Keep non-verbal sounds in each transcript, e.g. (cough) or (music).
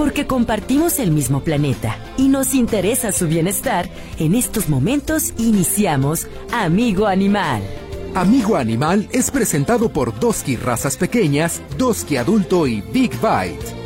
porque compartimos el mismo planeta y nos interesa su bienestar, en estos momentos iniciamos Amigo Animal. Amigo Animal es presentado por Doski Razas Pequeñas, Doski Adulto y Big Bite.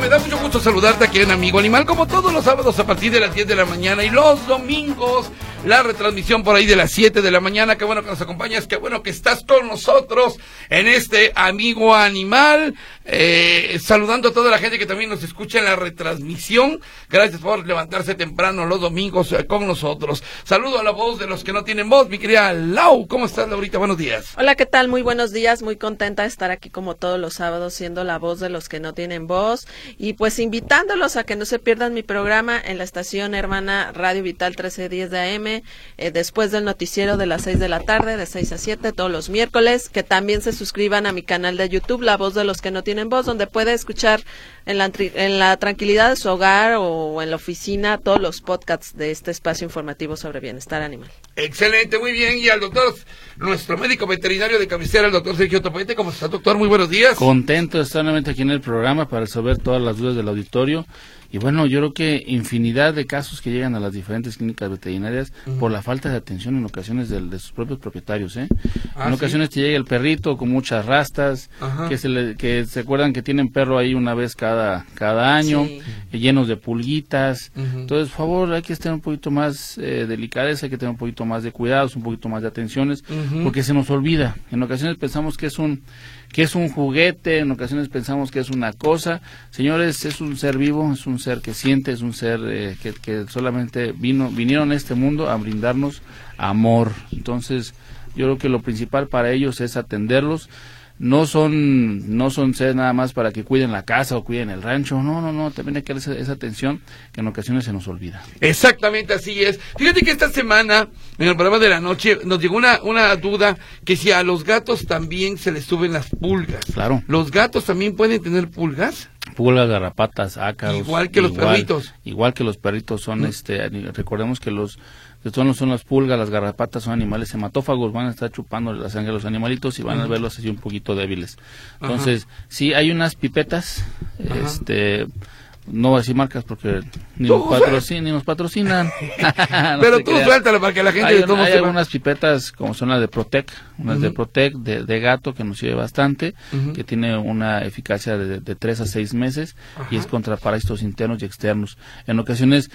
Me da mucho gusto saludarte aquí en Amigo. Animal, como todos los sábados a partir de las 10 de la mañana y los domingos la retransmisión por ahí de las 7 de la mañana. Qué bueno que nos acompañas, qué bueno que estás con nosotros en este Amigo Animal. Eh, saludando a toda la gente que también nos escucha en la retransmisión. Gracias por levantarse temprano los domingos eh, con nosotros. Saludo a la voz de los que no tienen voz, mi querida Lau. ¿Cómo estás, Laurita? Buenos días. Hola, ¿qué tal? Muy buenos días. Muy contenta de estar aquí como todos los sábados siendo la voz de los que no tienen voz. Y pues invitándolos a que no se pierdan mi programa en la estación hermana Radio Vital 1310 de AM eh, después del noticiero de las 6 de la tarde, de 6 a 7, todos los miércoles, que también se suscriban a mi canal de YouTube, La Voz de los que no tienen voz, donde puede escuchar en la, en la tranquilidad de su hogar o en la oficina todos los podcasts de este espacio informativo sobre bienestar animal. Excelente, muy bien. Y al doctor, nuestro médico veterinario de cabecera, el doctor Sergio Topete, ¿cómo está, doctor? Muy buenos días. Contento de estar nuevamente aquí en el programa para resolver todas las dudas del auditorio y bueno, yo creo que infinidad de casos que llegan a las diferentes clínicas veterinarias por la falta de atención en ocasiones de, sus propios propietarios. ¿eh? Ah, en ocasiones te llega el perrito con muchas rastas, que se, que se acuerdan que tienen perro ahí una vez cada, cada año, llenos de pulguitas. Entonces, por favor, hay que estar un poquito más eh, delicados, hay que tener un poquito más de cuidados, un poquito más de atenciones, porque se nos olvida. En ocasiones pensamos que es un que es un juguete, en ocasiones pensamos que es una cosa. Señores, es un ser vivo, es un ser que siente, es un ser eh, que, que, solamente vino, vinieron a este mundo a brindarnos amor. Entonces, yo creo que lo principal para ellos es atenderlos no son no son ser nada más para que cuiden la casa o cuiden el rancho, no, no, no, también hay que darle esa, atención que en ocasiones se nos olvida. Exactamente así es. Fíjate que esta semana, en el programa de la noche, nos llegó una, una duda que si a los gatos también se les suben las pulgas. Claro. ¿Los gatos también pueden tener pulgas? Pulgas, garrapatas, ácaros. Igual que los perritos. Igual que los perritos son, este, recordemos que los son, son las pulgas, las garrapatas, son animales hematófagos, van a estar chupando la sangre de los animalitos y van a verlos así un poquito débiles. Entonces, sí, hay unas pipetas, este no voy a decir marcas porque ni nos, patrocinan, ni nos patrocinan. (laughs) (laughs) Pero tú suéltalo para que la gente... Hay, hay algunas pipetas como son las de Protec, unas de Protec de, gato que nos sirve bastante, que tiene una eficacia de, de 3 a 6 meses y es contra parásitos internos y externos. En ocasiones,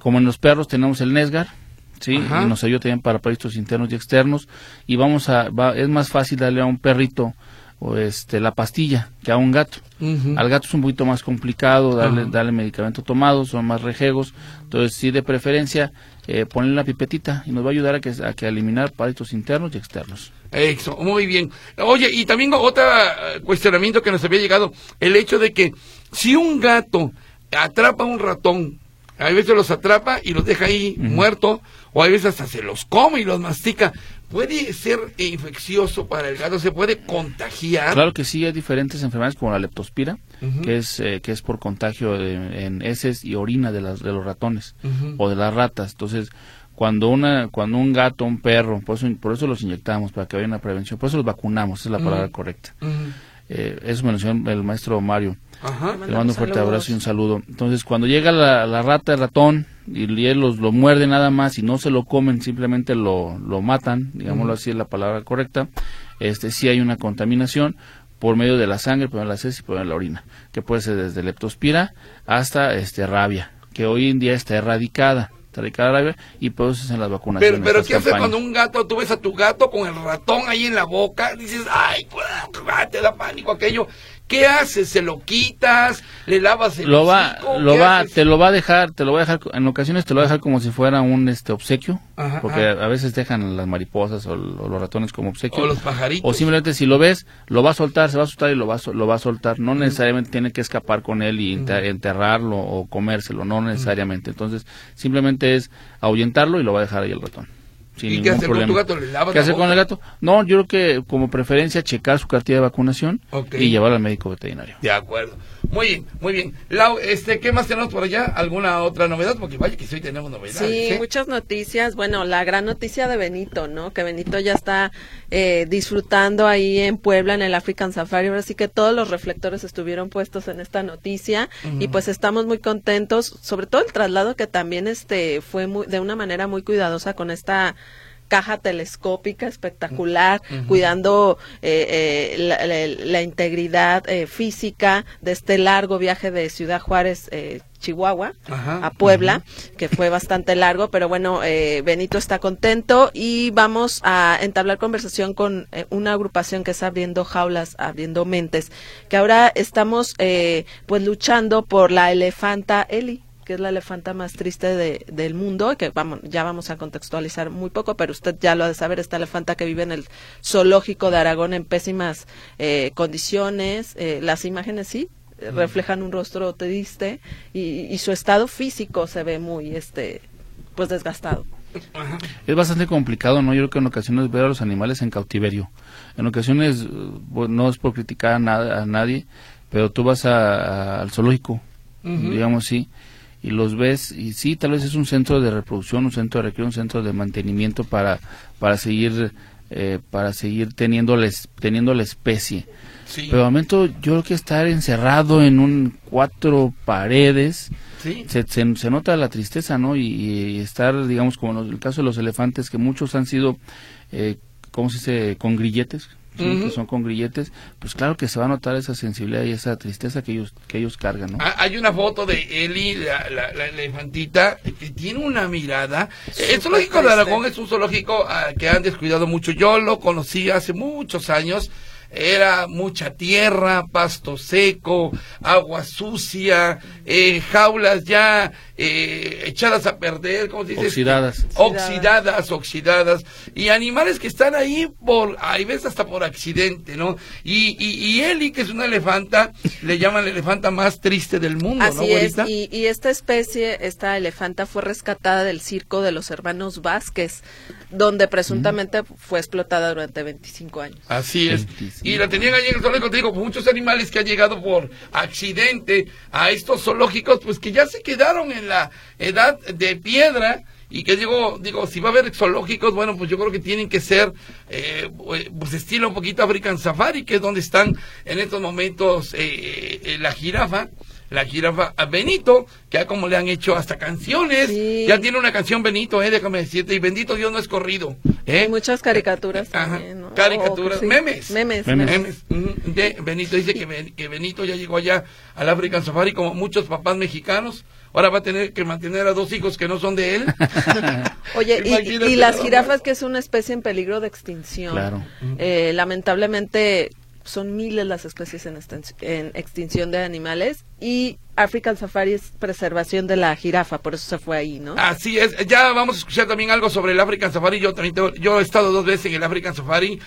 como en los perros tenemos el Nesgar, ¿sí? Y nos ayuda también para parásitos internos y externos. Y vamos a, es más fácil darle a un perrito o este la pastilla que a un gato. Al gato es un poquito más complicado darle, darle medicamento tomado, son más rejegos. Entonces, sí, de preferencia, eh, ponerle la pipetita y nos va a ayudar a que, a que eliminar parásitos internos y externos. Eso, muy bien. Oye, y también otro eh, cuestionamiento que nos había llegado, el hecho de que si un gato atrapa un ratón, a veces los atrapa y los deja ahí muerto, o a veces hasta se los come y los mastica. ¿Puede ser infeccioso para el gato? ¿Se puede contagiar? Claro que sí, hay diferentes enfermedades como la leptospira, que, es, eh, que es por contagio en heces y orina de, las, de los ratones o de las ratas. Entonces, cuando una cuando un gato, un perro, por eso, por eso los inyectamos, para que haya una prevención, por eso los vacunamos, esa es la palabra correcta. Eh, eso me mencionó el maestro Mario. Le mando un fuerte abrazo y un saludo. Entonces, cuando llega la, rata, el ratón, y él los, lo muerde nada más y no se lo comen, simplemente lo, lo matan, digámoslo así es la palabra correcta, este sí hay una contaminación por medio de la sangre, por medio de la heces y por medio de la orina, que puede ser desde leptospira hasta este rabia, que hoy en día está erradicada rabia y pues en las vacunaciones. Pero, pero ¿qué hace cuando un gato, tú ves a tu gato con el ratón ahí en la boca? Dices, ay, te da pánico aquello. ¿Qué haces? ¿Se lo quitas? ¿Le lavas el lo va, lo va, te lo va a dejar, te lo va a dejar, en ocasiones te lo va a dejar como si fuera un este obsequio, porque a veces dejan las mariposas o, los ratones como obsequio. O los pajaritos. O simplemente si lo ves, lo va a soltar, se va a soltar y lo va, lo va a soltar. No necesariamente tiene que escapar con él y enterrarlo o comérselo, no necesariamente. Entonces, simplemente es ahuyentarlo y lo va a dejar ahí el ratón. Sin ¿Y ningún qué hace con problema. tu gato? ¿Le lavas ¿Qué la hace con el gato? No, yo creo que como preferencia checar su cartilla de vacunación y llevarlo al médico veterinario. De acuerdo. Muy bien, muy bien. Lau, este, ¿qué más tenemos por allá? ¿Alguna otra novedad? Porque vaya que sí hoy tenemos novedades. Sí, ¿eh? muchas noticias. Bueno, la gran noticia de Benito, ¿no? Que Benito ya está eh, disfrutando ahí en Puebla en el African Safari. Ahora sí que todos los reflectores estuvieron puestos en esta noticia y pues estamos muy contentos, sobre todo el traslado que también este fue muy, de una manera muy cuidadosa con esta caja telescópica espectacular, cuidando eh, eh, la, la- la integridad eh, física de este largo viaje de Ciudad Juárez, eh, Chihuahua, Ajá, a Puebla, que fue bastante largo, pero bueno, eh, Benito está contento y vamos a entablar conversación con eh, una agrupación que está abriendo jaulas, abriendo mentes, que ahora estamos eh, pues luchando por la elefanta Eli que es la elefanta más triste de- del mundo, que vamos, ya vamos a contextualizar muy poco, pero usted ya lo ha de saber, esta elefanta que vive en el zoológico de Aragón en pésimas eh, condiciones, eh, las imágenes sí, eh, reflejan un rostro triste y, y su estado físico se ve muy este pues desgastado. Es bastante complicado, ¿no? Yo creo que en ocasiones ver a los animales en cautiverio. En ocasiones, bueno, no es por criticar a, nada- a nadie, pero tú vas a- a- al zoológico, digamos sí, y los ves, y sí, tal vez es un centro de reproducción, un centro de recreo, un centro de mantenimiento para, para seguir eh, para seguir teniendo la, teniendo la especie. Sí. Pero de momento yo creo que estar encerrado en un cuatro paredes, Sí. se, se, se nota la tristeza, ¿no? Y, y estar, digamos, como en el caso de los elefantes, que muchos han sido, eh, ¿cómo se dice?, con grilletes, ¿sí? Que son con grilletes, pues claro que se va a notar esa sensibilidad y esa tristeza que ellos, que ellos cargan, ¿no? Ah, Hay una foto de Eli, la, la, la elefantita, que tiene una mirada. El zoológico de. Aragón es un zoológico ah, que han descuidado mucho. Yo lo conocí hace muchos años. Era mucha tierra, pasto seco, agua sucia, eh, jaulas ya eh, echadas a perder, ¿cómo se dice? Oxidadas. Oxidadas, oxidadas. Y animales que están ahí por, hay veces hasta por accidente, ¿no? Y, y, y Eli, que es una elefanta, le llaman la elefanta más triste del mundo, ¿no, Así es, güerita? y, y esta especie, esta elefanta fue rescatada del circo de los hermanos Vázquez, donde presuntamente fue explotada durante 25 años. Así es. 25. Y la tenían allí en el zoológico, te digo, muchos animales que han llegado por accidente a estos zoológicos, pues que ya se quedaron en la edad de piedra y que digo, digo, si va a haber zoológicos, bueno, pues yo creo que tienen que ser, eh, pues estilo un poquito African Safari, que es donde están en estos momentos eh, eh, la jirafa. La jirafa a Benito, que ya como le han hecho hasta canciones, Sí. ya tiene una canción Benito, eh, déjame decirte, y bendito Dios no es corrido, eh. Hay muchas caricaturas Ajá, también, ¿no? caricaturas, O que sí. memes. Memes, Memes. memes. Ujú, de Benito dice que, Ben- que Benito ya llegó allá al African Safari como muchos papás mexicanos. Ahora va a tener que mantener a dos hijos que no son de él. (laughs) Oye, y- las jirafas, que es una especie en peligro de extinción. Claro. Eh, lamentablemente son miles las especies en, extin- en extinción de animales y African Safari es preservación de la jirafa, por eso se fue ahí, ¿no? Así es. Ya vamos a escuchar también algo sobre el African Safari. Yo también tengo- yo he estado dos veces en el African Safari.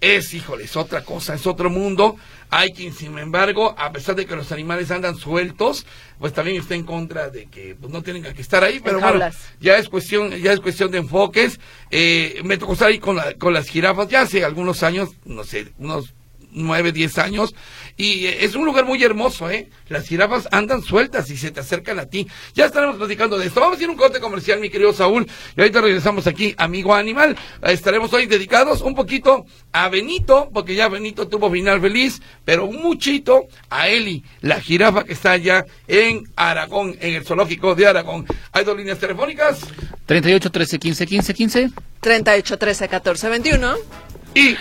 Es, híjole, es otra cosa, es otro mundo. Hay quien, sin embargo, a pesar de que los animales andan sueltos, pues también está en contra de que pues, no tienen que estar ahí. Pero bueno, ya es cuestión, ya es cuestión de enfoques. Eh, me tocó estar ahí con, la- con las jirafas ya hace algunos años, no sé, unos nueve, diez años, y eh, es un lugar muy hermoso, ¿eh? Las jirafas andan sueltas y se te acercan a ti. Ya estaremos platicando de esto. Vamos a ir a un corte comercial, mi querido Saúl, y ahorita regresamos aquí, amigo animal. Estaremos hoy dedicados un poquito a Benito, porque ya Benito tuvo final feliz, pero un muchito a Eli, la jirafa que está allá en Aragón, en el zoológico de Aragón. Hay dos líneas telefónicas 38 13 15 15 15. 38, 13, 14, 21. y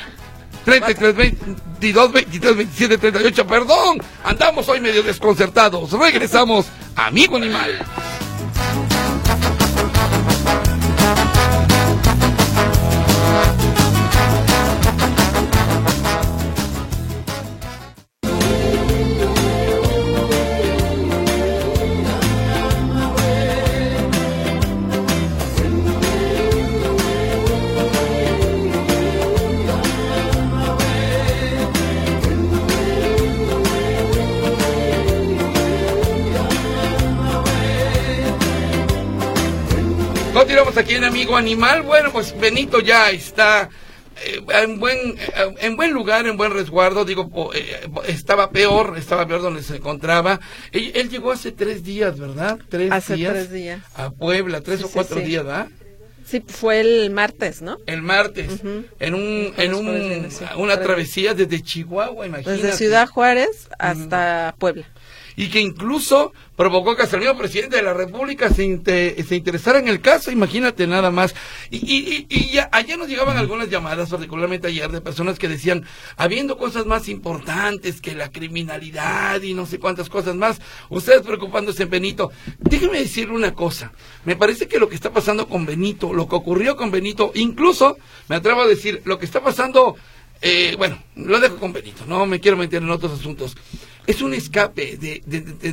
33, 22, 23, 27, 38, perdón, andamos hoy medio desconcertados. Regresamos, amigo animal. Continuamos aquí en Amigo Animal. Bueno, pues Benito ya está eh, en buen eh, en buen lugar, en buen resguardo. Digo, eh, estaba peor, estaba peor donde se encontraba. Él, llegó hace tres días, ¿verdad? Tres hace días. tres días. A Puebla, tres o cuatro días, ¿verdad? Sí, fue el martes, ¿no? El martes, en un, en un, una travesía desde Chihuahua, imagínate. Desde Ciudad Juárez hasta Puebla y que incluso provocó que hasta el mismo presidente de la República se, se interesara en el caso, imagínate nada más. Y, y, y, ya, ayer nos llegaban algunas llamadas, particularmente ayer, de personas que decían, habiendo cosas más importantes que la criminalidad y no sé cuántas cosas más, ustedes preocupándose en Benito. Déjenme decirle una cosa, me parece que lo que está pasando con Benito, lo que ocurrió con Benito, incluso, me atrevo a decir, lo que está pasando... Eh, bueno, lo dejo con Benito, no me quiero meter en otros asuntos es un escape de,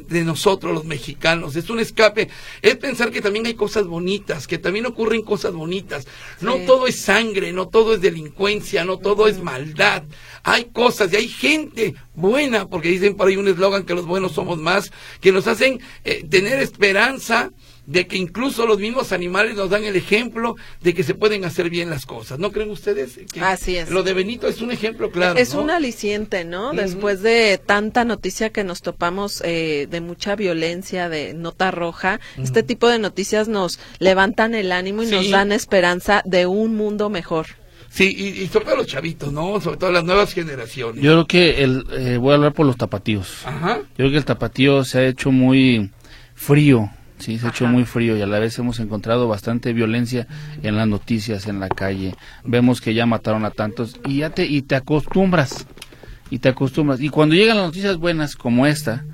de, nosotros los mexicanos, es un escape, es pensar que también hay cosas bonitas, que también ocurren cosas bonitas. No todo es sangre, no todo es delincuencia, no todo es maldad. Hay cosas y hay gente buena, porque dicen por ahí un eslogan que los buenos somos más, que nos hacen eh, tener esperanza de que incluso los mismos animales nos dan el ejemplo de que se pueden hacer bien las cosas. ¿No creen ustedes? Que Así es. Lo de Benito es un ejemplo claro. Es un aliciente, ¿no? Después de tanta noticia que nos topamos eh, de mucha violencia, de nota roja, este tipo de noticias nos levantan el ánimo y nos dan esperanza de un mundo mejor. Sí, y, sobre todo los chavitos, ¿no? Sobre todo las nuevas generaciones. Yo creo que el, eh, voy a hablar por los tapatíos. Ajá. Yo creo que el tapatío se ha hecho muy frío Sí, se ha hecho muy frío y a la vez hemos encontrado bastante violencia en las noticias, en la calle. Vemos que ya mataron a tantos y ya te, y te acostumbras. Y te acostumbras. Y cuando llegan las noticias buenas como esta,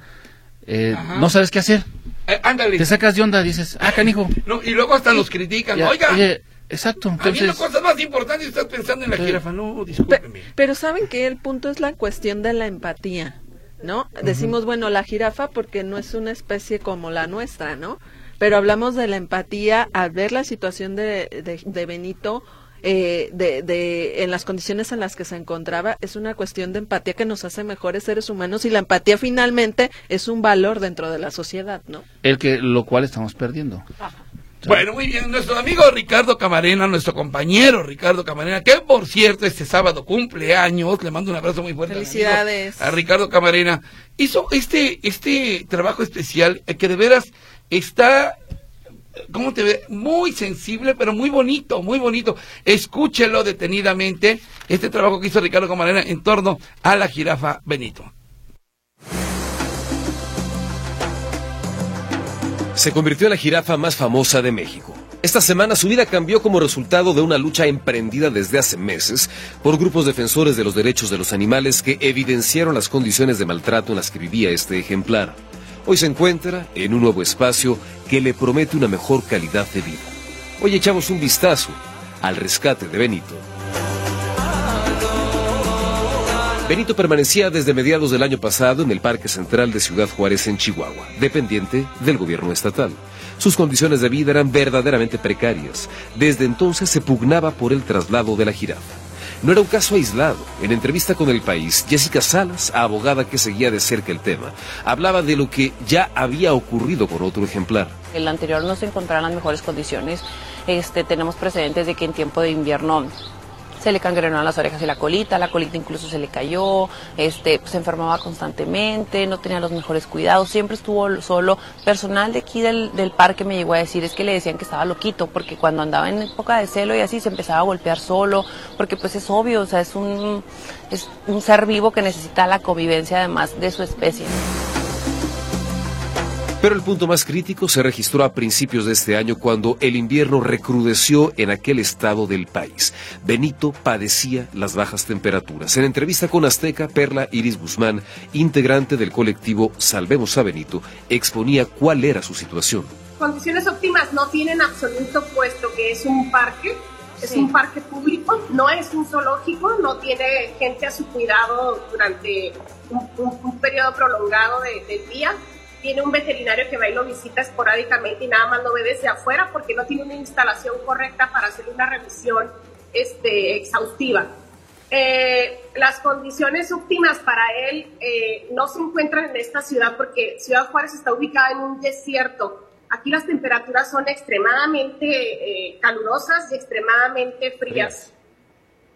eh, no sabes qué hacer. Eh, ándale. Te sacas de onda, dices, ah, canijo. (laughs) No, y luego hasta los critican. Oiga. Oye, exacto. Entonces, habiendo cosas más importantes estás pensando en la jirafa. No, discúlpeme. pero saben que el punto es la cuestión de la empatía. ¿No? Decimos, bueno, la jirafa porque no es una especie como la nuestra, ¿no? Pero hablamos de la empatía al ver la situación de, de, Benito eh, de, de, en las condiciones en las que se encontraba, es una cuestión de empatía que nos hace mejores seres humanos y la empatía finalmente es un valor dentro de la sociedad, ¿no? El que, lo cual estamos perdiendo. Bueno, muy bien, nuestro amigo Ricardo Camarena, nuestro compañero Ricardo Camarena, que por cierto este sábado cumple años, le mando un abrazo muy fuerte Felicidades. A, Ricardo Camarena, hizo este, este trabajo especial eh, que de veras está ¿cómo te ve? Muy sensible, pero muy bonito, muy bonito. Escúchelo detenidamente, este trabajo que hizo Ricardo Camarena en torno a la jirafa Benito. Se convirtió en la jirafa más famosa de México. Esta semana su vida cambió como resultado de una lucha emprendida desde hace meses por grupos defensores de los derechos de los animales que evidenciaron las condiciones de maltrato en las que vivía este ejemplar. Hoy se encuentra en un nuevo espacio que le promete una mejor calidad de vida. Hoy echamos un vistazo al rescate de Benito. Benito permanecía desde mediados del año pasado en el Parque Central de Ciudad Juárez en Chihuahua, dependiente del gobierno estatal. Sus condiciones de vida eran verdaderamente precarias. Desde entonces se pugnaba por el traslado de la jirafa. No era un caso aislado. En entrevista con El País, Jessica Salas, abogada que seguía de cerca el tema, hablaba de lo que ya había ocurrido con otro ejemplar. El anterior no se encontraba en las mejores condiciones. Este, tenemos precedentes de que en tiempo de invierno se le cangrenaron las orejas y la colita, la colita incluso se le cayó, este, se enfermaba constantemente, no tenía los mejores cuidados, siempre estuvo solo. Personal de aquí del, parque me llegó a decir, es que le decían que estaba loquito, porque cuando andaba en época de celo y así se empezaba a golpear solo, porque pues es obvio, o sea, es un, es un ser vivo que necesita la convivencia además de su especie. Pero el punto más crítico se registró a principios de este año cuando el invierno recrudeció en aquel estado del país. Benito padecía las bajas temperaturas. En entrevista con Azteca, Perla Iris Guzmán, integrante del colectivo Salvemos a Benito, exponía cuál era su situación. Condiciones óptimas no tienen absoluto puesto que es un parque, es un parque público, no es un zoológico, no tiene gente a su cuidado durante un, periodo prolongado del día tiene un veterinario que va y lo visita esporádicamente y nada más lo ve desde afuera porque no tiene una instalación correcta para hacer una revisión este, exhaustiva. Eh, las condiciones óptimas para él eh, no se encuentran en esta ciudad porque Ciudad Juárez está ubicada en un desierto Aquí las temperaturas son extremadamente eh, calurosas y extremadamente frías.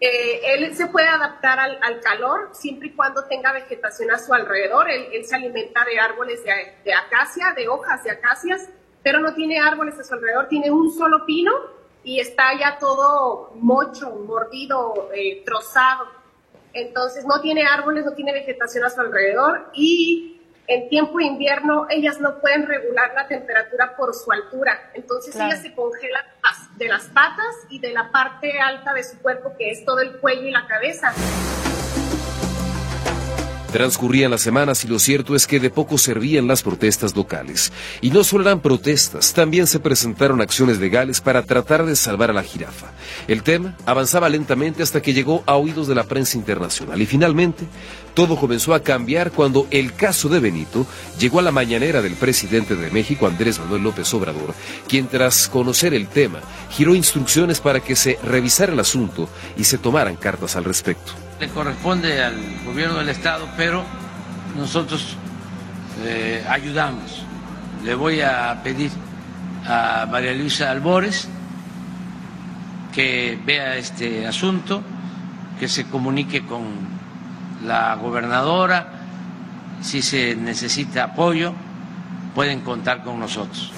Eh, él se puede adaptar al, calor siempre y cuando tenga vegetación a su alrededor. Él, se alimenta de árboles de, acacia, de hojas de acacias, pero no tiene árboles a su alrededor, tiene un solo pino y está ya todo mocho, mordido, eh, trozado. Entonces no tiene árboles, no tiene vegetación a su alrededor y en tiempo de invierno ellas no pueden regular la temperatura por su altura, entonces ellas se congelan de las patas y de la parte alta de su cuerpo, que es todo el cuello y la cabeza. Transcurrían las semanas y lo cierto es que de poco servían las protestas locales. Y no solo eran protestas, también se presentaron acciones legales para tratar de salvar a la jirafa. El tema avanzaba lentamente hasta que llegó a oídos de la prensa internacional y finalmente todo comenzó a cambiar cuando el caso de Benito llegó a la mañanera del presidente de México, Andrés Manuel López Obrador, quien tras conocer el tema giró instrucciones para que se revisara el asunto y se tomaran cartas al respecto le corresponde al gobierno del Estado, pero nosotros eh, ayudamos. Le voy a pedir a María Luisa Albores que vea este asunto, que se comunique con la gobernadora, si se necesita apoyo, pueden contar con nosotros.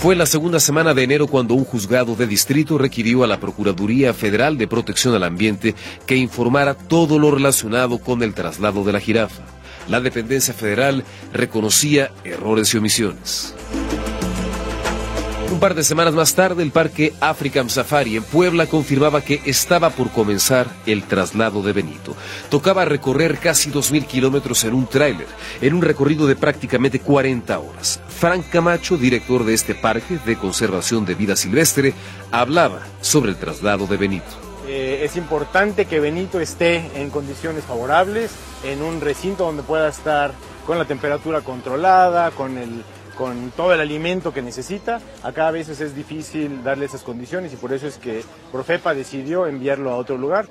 Fue la segunda semana de enero cuando un juzgado de distrito requirió a la Procuraduría Federal de Protección al Ambiente que informara todo lo relacionado con el traslado de la jirafa. La dependencia federal reconocía errores y omisiones. Un par de semanas más tarde, el Parque African Safari en Puebla confirmaba que estaba por comenzar el traslado de Benito. Tocaba recorrer casi 2.000 kilómetros en un tráiler, en un recorrido de prácticamente 40 horas. Frank Camacho, director de este parque de conservación de vida silvestre, hablaba sobre el traslado de Benito. Eh, es importante que Benito esté en condiciones favorables, en un recinto donde pueda estar con la temperatura controlada, con el con todo el alimento que necesita. Acá a veces es difícil darle esas condiciones y por eso es que Profepa decidió enviarlo a otro lugar.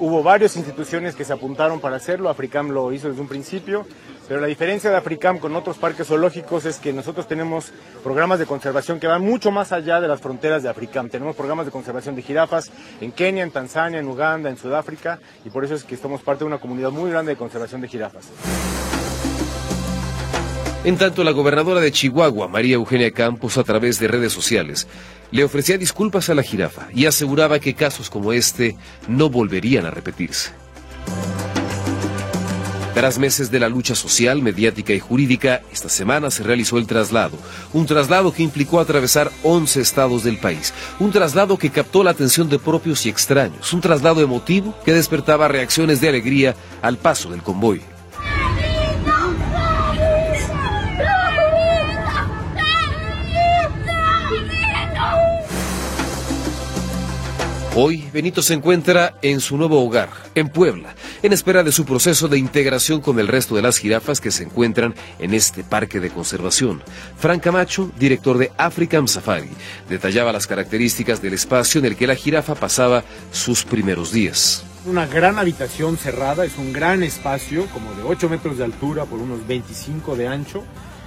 Hubo varias instituciones que se apuntaron para hacerlo, Africam lo hizo desde un principio, pero la diferencia de Africam con otros parques zoológicos es que nosotros tenemos programas de conservación que van mucho más allá de las fronteras de Africam. Tenemos programas de conservación de jirafas en Kenia, en Tanzania, en Uganda, en Sudáfrica, y por eso es que estamos parte de una comunidad muy grande de conservación de jirafas. En tanto, la gobernadora de Chihuahua, María Eugenia Campos, a través de redes sociales, le ofrecía disculpas a la jirafa y aseguraba que casos como este no volverían a repetirse. Tras meses de la lucha social, mediática y jurídica, esta semana se realizó el traslado. Un traslado que implicó atravesar 11 estados del país. Un traslado que captó la atención de propios y extraños. Un traslado emotivo que despertaba reacciones de alegría al paso del convoy. Hoy, Benito se encuentra en su nuevo hogar, en Puebla, en espera de su proceso de integración con el resto de las jirafas que se encuentran en este parque de conservación. Frank Camacho, director de African Safari, detallaba las características del espacio en el que la jirafa pasaba sus primeros días. Una gran habitación cerrada, es un gran espacio, como de 8 metros de altura por unos 25 de ancho.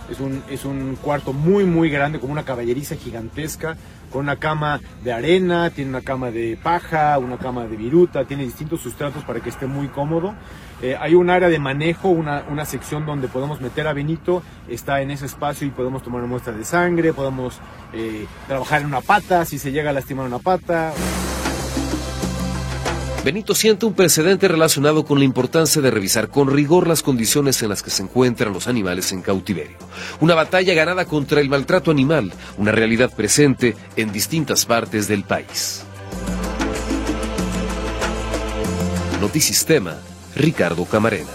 Es un, es un cuarto muy, muy grande, como una caballeriza gigantesca, con una cama de arena, tiene una cama de paja, una cama de viruta, tiene distintos sustratos para que esté muy cómodo. Eh, hay un área de manejo, una, una, sección donde podemos meter a Benito, está en ese espacio y podemos tomar una muestra de sangre, podemos eh, trabajar en una pata, si se llega a lastimar una pata. Benito siente un precedente relacionado con la importancia de revisar con rigor las condiciones en las que se encuentran los animales en cautiverio. Una batalla ganada contra el maltrato animal, una realidad presente en distintas partes del país. Notisistema, Ricardo Camarena.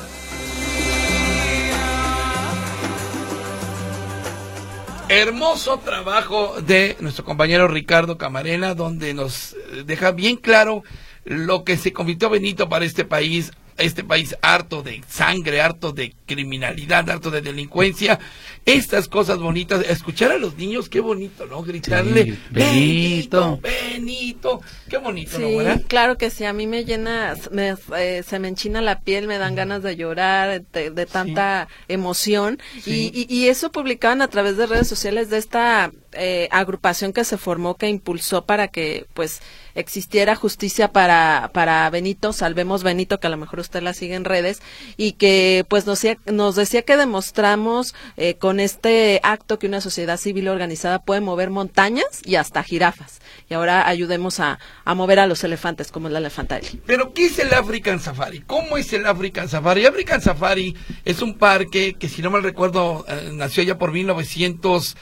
Hermoso trabajo de nuestro compañero Ricardo Camarena, donde nos deja bien claro lo que se convirtió Benito para este país este país harto de sangre, harto de criminalidad, harto de delincuencia, estas cosas bonitas, escuchar a los niños, qué bonito, ¿no? Gritarle, Benito, Benito, qué bonito, ¿no? Sí, claro que sí, a mí me llena, me, eh, se me enchina la piel, me dan ganas de llorar, de, tanta emoción, y, y, eso publicaban a través de redes sociales de esta eh, agrupación que se formó, que impulsó para que, pues, existiera justicia para, para Benito, Salvemos Benito, que a lo mejor usted la sigue en redes, y que pues nos, nos decía que demostramos eh, con este acto que una sociedad civil organizada puede mover montañas y hasta jirafas. Y ahora ayudemos a, a mover a los elefantes, como es la elefantaria. Pero, ¿qué es el African Safari? ¿Cómo es el African Safari? African Safari es un parque que, si no mal recuerdo, eh, nació ya por 1900,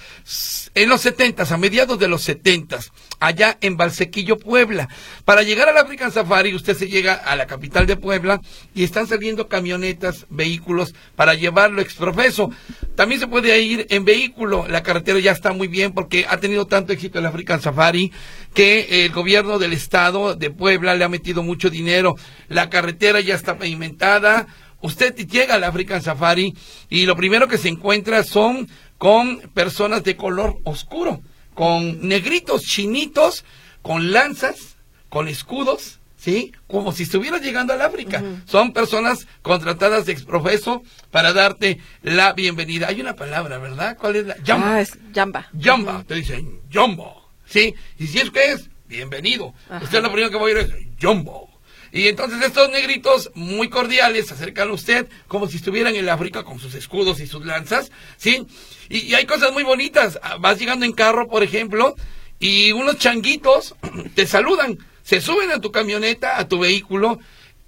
en los 70, a mediados de los 70, allá en Valsequillo, Puebla para llegar al African Safari, usted se llega a la capital de Puebla y están saliendo camionetas, vehículos para llevarlo exprofeso. También se puede ir en vehículo. La carretera ya está muy bien porque ha tenido tanto éxito el African Safari que el gobierno del estado de Puebla le ha metido mucho dinero. La carretera ya está pavimentada. Usted llega al African Safari y lo primero que se encuentra son con personas de color oscuro, con negritos chinitos con lanzas, con escudos, ¿sí? Como si estuvieras llegando al África. Son personas contratadas de exprofeso para darte la bienvenida. Hay una palabra, ¿verdad? ¿Cuál es la? Jamba. Ah, es jamba. Jamba. Te dicen jumbo, ¿sí? Y si es que es, bienvenido. Usted lo primero que va a ir es jumbo. Y entonces estos negritos muy cordiales se acercan a usted como si estuvieran en África con sus escudos y sus lanzas, ¿sí? Y, y, hay cosas muy bonitas. Vas llegando en carro, por ejemplo, y unos changuitos (clears throat) te saludan, se suben a tu camioneta, a tu vehículo,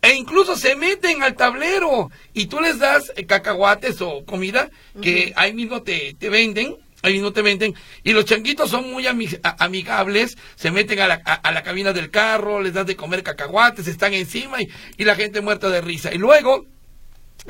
e incluso se meten al tablero y tú les das eh, cacahuates o comida que ahí mismo te, te venden ahí mismo te venden, y los changuitos son muy amigables, se meten a la, a, la, cabina del carro, les das de comer cacahuates, están encima y, y, la gente muerta de risa. Y luego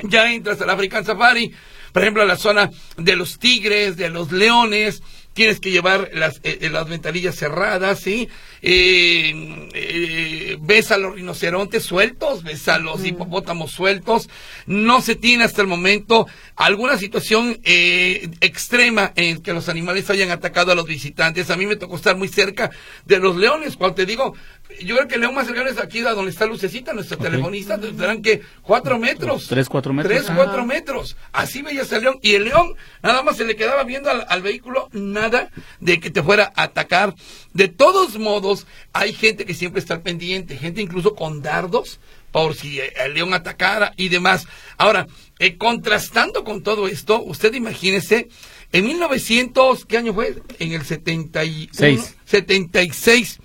ya entras al African Safari, por ejemplo, a la zona de los tigres, de los leones, tienes que llevar las, eh, eh, las ventanillas cerradas, ¿sí? Eh, eh, ves a los rinocerontes sueltos, ves a los hipopótamos sueltos. No se tiene hasta el momento alguna situación eh, extrema en que los animales hayan atacado a los visitantes. A mí me tocó estar muy cerca de los leones. Cuando te digo, yo creo que el león más cercano es aquí, donde está Lucecita, nuestra telefonista. Tendrán que cuatro metros. Tres, cuatro metros. Tres, cuatro metros. Así veías al león. Y el león nada más se le quedaba viendo al, vehículo, nada de que te fuera a atacar. De todos modos, hay gente que siempre está pendiente, gente incluso con dardos por si el león atacara y demás. Ahora, eh, contrastando con todo esto, usted imagínese, en 1900, ¿qué año fue? En el 76. 76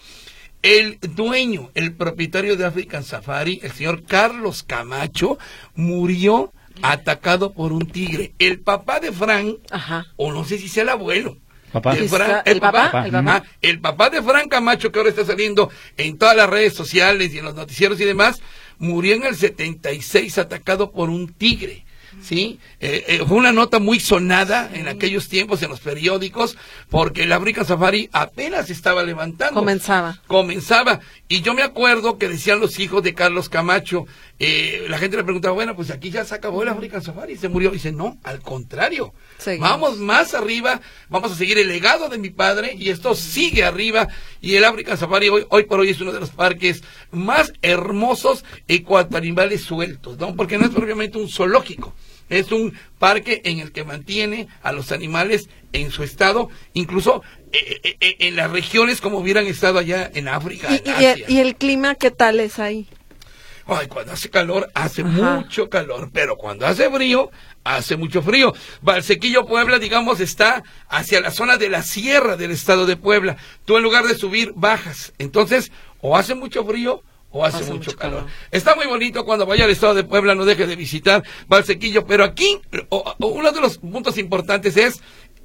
el dueño, el propietario de African Safari, el señor Carlos Camacho, murió atacado por un tigre. El papá de Frank, o no sé si sea el abuelo, el, papá, el, papá, de Frank Camacho, que ahora está saliendo en todas las redes sociales y en los noticieros y demás, murió en el 76 atacado por un tigre. ¿Sí? Eh, eh, fue una nota muy sonada en aquellos tiempos en los periódicos porque el African Safari apenas estaba levantando. Comenzaba. Comenzaba. Y yo me acuerdo que decían los hijos de Carlos Camacho, eh, la gente le preguntaba, bueno, pues aquí ya se acabó el African Safari y se murió. Y dice, no, al contrario. Vamos más arriba, vamos a seguir el legado de mi padre y esto sigue arriba. Y el African Safari hoy, hoy por hoy es uno de los parques más hermosos en cuanto a animales sueltos, ¿no? Porque no es propiamente un zoológico es un parque en el que mantiene a los animales en su estado, incluso eh, eh, eh, en las regiones como hubieran estado allá en África. ¿Y, el clima qué tal es ahí? Ay, cuando hace calor, hace mucho calor, pero cuando hace frío, hace mucho frío. Valsequillo, Puebla, digamos, está hacia la zona de la sierra del estado de Puebla. Tú en lugar de subir, bajas. Entonces, o hace mucho frío o hace, mucho, calor. Está muy bonito cuando vaya al estado de Puebla, no deje de visitar Valsequillo, pero aquí uno de los puntos importantes es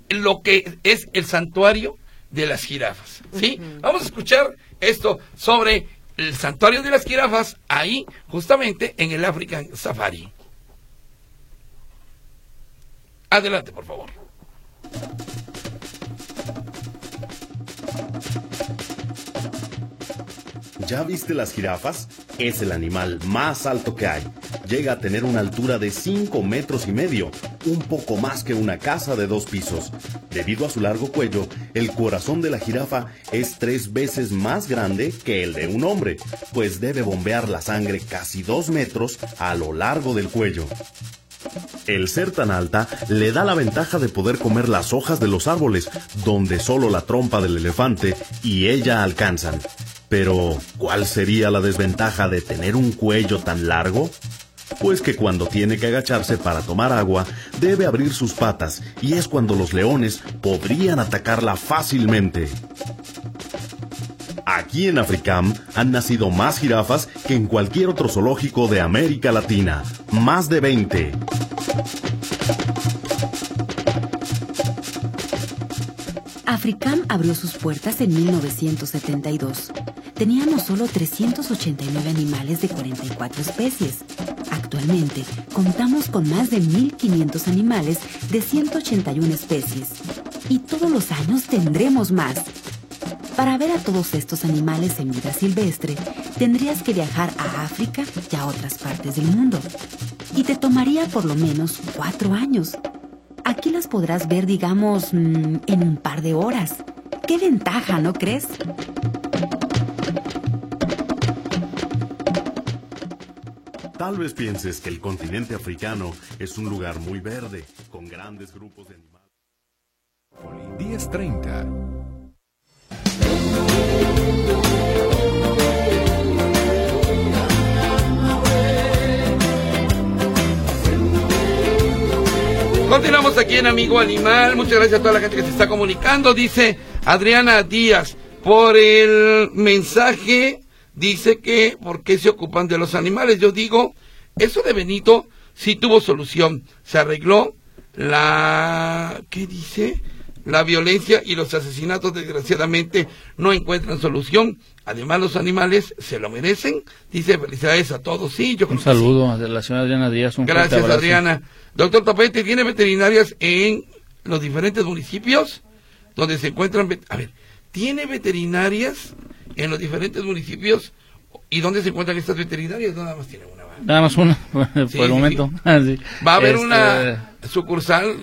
lo que es el santuario de las jirafas. ¿sí? Vamos a escuchar esto sobre el santuario de las jirafas ahí, justamente en el African Safari. Adelante, por favor. ¿Ya viste las jirafas? Es el animal más alto que hay. Llega a tener una altura de 5 metros y medio, un poco más que una casa de dos pisos. Debido a su largo cuello, el corazón de la jirafa es tres veces más grande que el de un hombre, pues debe bombear la sangre casi dos metros a lo largo del cuello. El ser tan alta le da la ventaja de poder comer las hojas de los árboles, donde solo la trompa del elefante y ella alcanzan. Pero, ¿cuál sería la desventaja de tener un cuello tan largo? Pues que cuando tiene que agacharse para tomar agua, debe abrir sus patas y es cuando los leones podrían atacarla fácilmente. Aquí en Africam han nacido más jirafas que en cualquier otro zoológico de América Latina. Más de 20. Africam abrió sus puertas en 1972. Teníamos solo 389 animales de 44 especies. Actualmente contamos con más de 1.500 animales de 181 especies. Y todos los años tendremos más. Para ver a todos estos animales en vida silvestre, tendrías que viajar a África y a otras partes del mundo. Y te tomaría por lo menos cuatro años. Aquí las podrás ver, digamos, mm, en un par de horas. ¡Qué ventaja, ¿no crees? Tal vez pienses que el continente africano es un lugar muy verde, con grandes grupos de animales. 1030. Continuamos aquí en Amigo Animal. Muchas gracias a toda la gente que se está comunicando. Dice Adriana Díaz, por el mensaje, dice que por qué se ocupan de los animales. Yo digo, eso de Benito sí tuvo solución. Se arregló la... ¿Qué dice? La violencia y los asesinatos desgraciadamente no encuentran solución. Además los animales se lo merecen. Dice felicidades a todos. Sí, yo Un saludo a la señora Adriana Díaz. Un Gracias Adriana. Doctor Topete, ¿tiene veterinarias en los diferentes municipios donde se encuentran? A ver, ¿tiene veterinarias en los diferentes municipios y dónde se encuentran estas veterinarias? Nada más tiene una. Nada más una, (laughs) por el momento. Va a haber este, una sucursal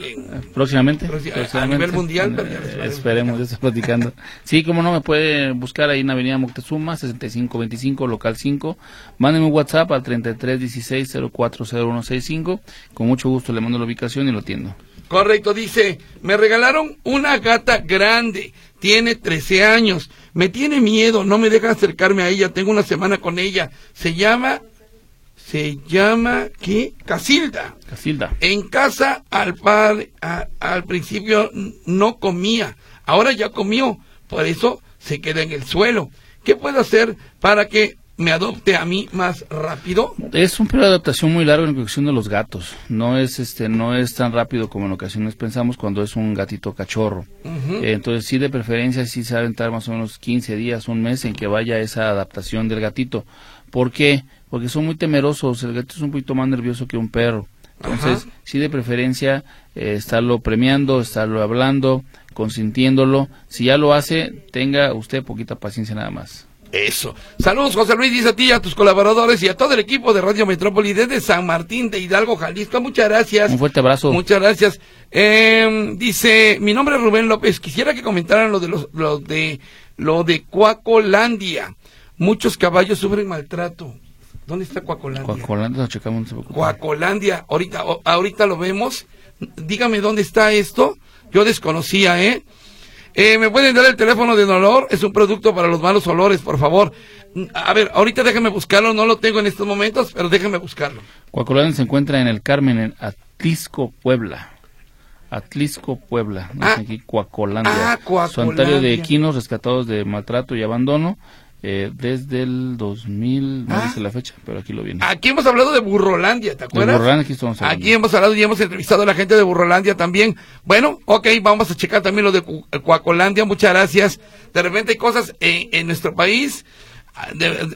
próximamente, próximamente, a nivel mundial. Eh, esperemos, ya platicando. (laughs) sí, como no, me puede buscar ahí en Avenida Moctezuma, 6525, local 5. Mándenme un WhatsApp al 3316-040165. Con mucho gusto le mando la ubicación y lo atiendo. Correcto, dice, me regalaron una gata grande, tiene 13 años, me tiene miedo, no me deja acercarme a ella, tengo una semana con ella, se llama se llama ¿qué? Casilda. Casilda. En casa al padre al principio no comía, ahora ya comió, por eso se queda en el suelo. ¿Qué puedo hacer para que me adopte a mí más rápido? Es un periodo de adaptación muy largo en cuestión de los gatos. No es este no es tan rápido como en ocasiones pensamos cuando es un gatito cachorro. Eh, entonces sí de preferencia sí se aventar más o menos 15 días, un mes en que vaya esa adaptación del gatito. ¿Por qué? Porque son muy temerosos, el gato es un poquito más nervioso que un perro. Entonces, sí de preferencia eh, estarlo premiando, estarlo hablando, consintiéndolo. Si ya lo hace, tenga usted poquita paciencia nada más. Eso. Saludos, José Luis, dice a ti, a tus colaboradores y a todo el equipo de Radio Metrópoli desde San Martín de Hidalgo, Jalisco. Muchas gracias. Un fuerte abrazo. Muchas gracias. Eh, dice, mi nombre es Rubén López. Quisiera que comentaran lo de los, lo de lo de Cuacolandia. Muchos caballos sufren maltrato. ¿Dónde está Cuacolandia? Cuacolandia, lo checamos. Cuacolandia, ahorita, ahorita lo vemos. Dígame dónde está esto. Yo desconocía, ¿eh? ¿Eh? ¿Me pueden dar el teléfono de dolor? Es un producto para los malos olores, por favor. A ver, ahorita déjeme buscarlo, no lo tengo en estos momentos, pero déjeme buscarlo. Cuacolandia se encuentra en el Carmen, en Atlisco, Puebla. Atlisco, Puebla. Ah, aquí, Cuacolandia. Ah, Cuacolandia. Santuario de equinos rescatados de maltrato y abandono eh, desde el 2000, no ah. dice la fecha, pero aquí lo viene. Aquí hemos hablado de Burrolandia, ¿te acuerdas? Burrolandia, aquí, estamos aquí hemos hablado y hemos entrevistado a la gente de Burrolandia también. Bueno, ok, vamos a checar también lo de Cuacolandia, muchas gracias. De repente hay cosas en, nuestro país ah,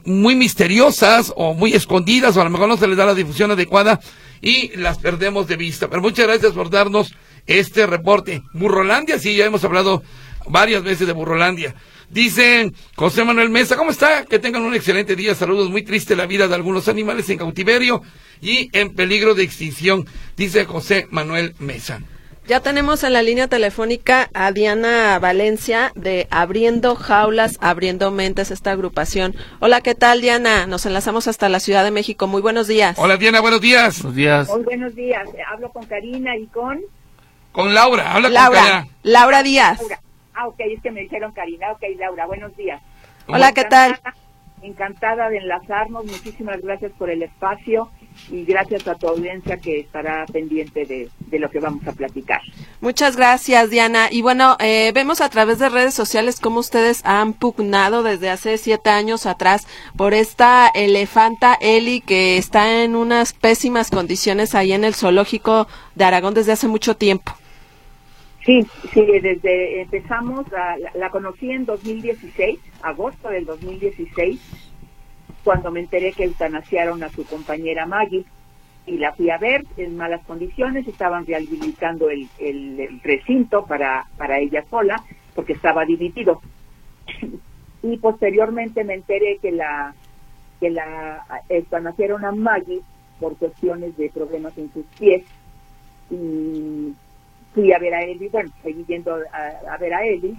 muy misteriosas o muy escondidas o a lo mejor no se les da la difusión adecuada y las perdemos de vista. Pero muchas gracias por darnos este reporte. Burrolandia, sí, ya hemos hablado varias veces de Burrolandia. Dice José Manuel Mesa, ¿cómo está? Que tengan un excelente día. Saludos, muy triste la vida de algunos animales en cautiverio y en peligro de extinción, dice José Manuel Mesa. Ya tenemos en la línea telefónica a Diana Valencia de Abriendo Jaulas, Abriendo Mentes, esta agrupación. Hola, ¿qué tal, Diana? Nos enlazamos hasta la Ciudad de México. Muy buenos días. Hola, Diana, buenos días. Buenos días. Muy buenos días. Hablo con Karina y con... Con Laura, habla Laura, con Karina. Laura Díaz. Laura. Ah, ok, es que me dijeron Karina. Ok, Laura, buenos días. Hola, ¿qué tal? Encantada de enlazarnos. Muchísimas gracias por el espacio y gracias a tu audiencia que estará pendiente de, de lo que vamos a platicar. Muchas gracias, Diana. Y bueno, eh, vemos a través de redes sociales cómo ustedes han pugnado desde hace siete años atrás por esta elefanta Eli que está en unas pésimas condiciones ahí en el zoológico de Aragón desde hace mucho tiempo. Sí, sí, desde empezamos, a- la, conocí en 2016, agosto del 2016, cuando me enteré que eutanasiaron a su compañera Maggie y la fui a ver en malas condiciones, estaban rehabilitando el, recinto para, para ella sola porque estaba dividido. y posteriormente me enteré que la que la eutanasiaron a Maggie por cuestiones de problemas en sus pies fui a ver a Eli, bueno, seguí yendo a, ver a Eli,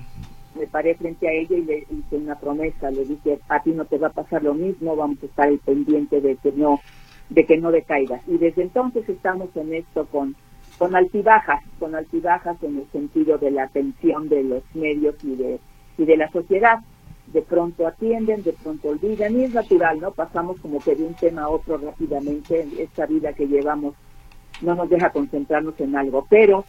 me paré frente a ella y le hice una promesa, le dije, a ti no te va a pasar lo mismo, vamos a estar al pendiente de que no, de que no decaigas. Y desde entonces estamos en esto con, con altibajas, con altibajas en el sentido de la atención de los medios y de, y de la sociedad. De pronto atienden, de pronto olvidan, y es natural, ¿no? Pasamos como que de un tema a otro rápidamente, esta vida que llevamos no nos deja concentrarnos en algo, pero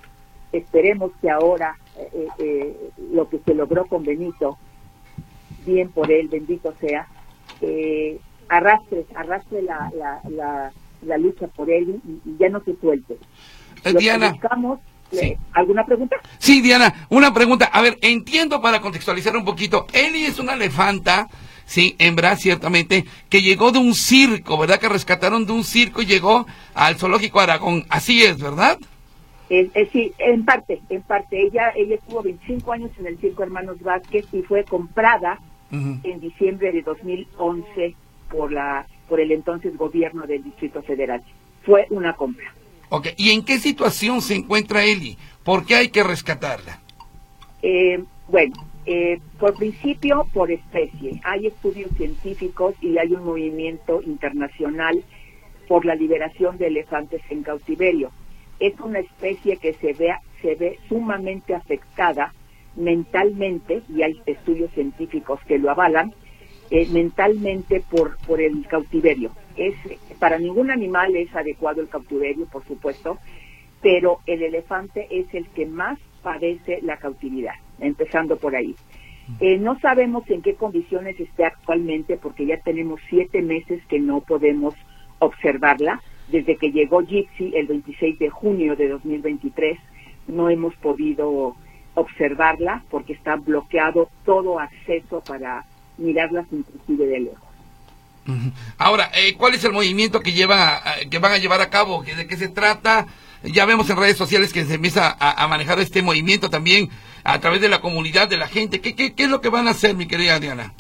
esperemos que ahora eh, eh, lo que se logró con Benito, bien por él, bendito sea, eh, arrastre, arrastre la, la, la, la lucha por él y, y ya no se suelte. Eh, que Diana. buscamos, eh, ¿Alguna pregunta? Sí, Diana, una pregunta. A ver, entiendo para contextualizar un poquito. Eli es una elefanta, sí, hembra, ciertamente, que llegó de un circo, ¿verdad? Que rescataron de un circo y llegó al zoológico Aragón. Así es, ¿verdad? Eh, eh, sí, en parte, en parte. Ella, ella estuvo 25 años en el Circo Hermanos Vázquez y fue comprada en diciembre de 2011 por la por el entonces gobierno del Distrito Federal. Fue una compra. Ok, ¿y en qué situación se encuentra Eli? ¿Por qué hay que rescatarla? Eh, bueno, eh, por principio, por especie. Hay estudios científicos y hay un movimiento internacional por la liberación de elefantes en cautiverio. Es una especie que se ve, se ve sumamente afectada mentalmente, y hay estudios científicos que lo avalan, eh, mentalmente por, por el cautiverio. Es, para ningún animal es adecuado el cautiverio, por supuesto, pero el elefante es el que más padece la cautividad, empezando por ahí. Eh, no sabemos en qué condiciones esté actualmente porque ya tenemos siete meses que no podemos observarla. Desde que llegó Gypsy el 26 de junio de 2023 no hemos podido observarla porque está bloqueado todo acceso para mirarlas inclusive de lejos. Ahora, eh, ¿cuál es el movimiento que lleva, eh, que van a llevar a cabo? ¿De qué se trata? Ya vemos en redes sociales que se empieza a, manejar este movimiento también a través de la comunidad, de la gente. ¿Qué, qué, qué es lo que van a hacer, mi querida Diana?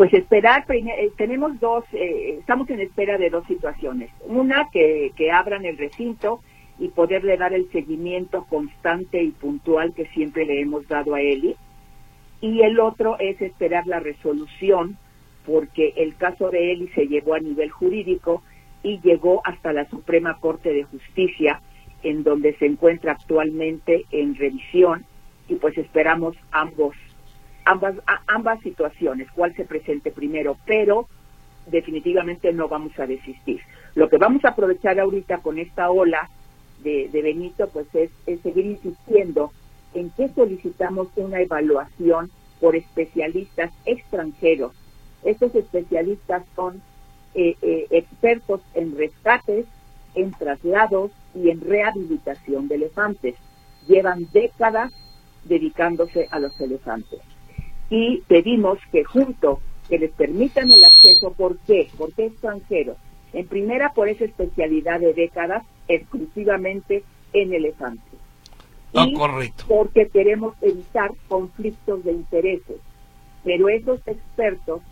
Pues esperar, eh, tenemos dos, eh, estamos en espera de dos situaciones. Una, que, que abran el recinto y poderle dar el seguimiento constante y puntual que siempre le hemos dado a Eli. Y el otro es esperar la resolución, porque el caso de Eli se llevó a nivel jurídico y llegó hasta la Suprema Corte de Justicia, en donde se encuentra actualmente en revisión, y pues esperamos ambos ambas, ambas situaciones, cuál se presente primero, pero definitivamente no vamos a desistir. Lo que vamos a aprovechar ahorita con esta ola de, de Benito, pues es, es seguir insistiendo en que solicitamos una evaluación por especialistas extranjeros. Estos especialistas son eh, eh, expertos en rescates, en traslados y en rehabilitación de elefantes. Llevan décadas dedicándose a los elefantes y pedimos que junto que les permitan el acceso, ¿por qué? ¿Por qué extranjeros? En primera, por esa especialidad de décadas exclusivamente en elefantes. Ah, y correcto. porque queremos evitar conflictos de intereses. Pero esos expertos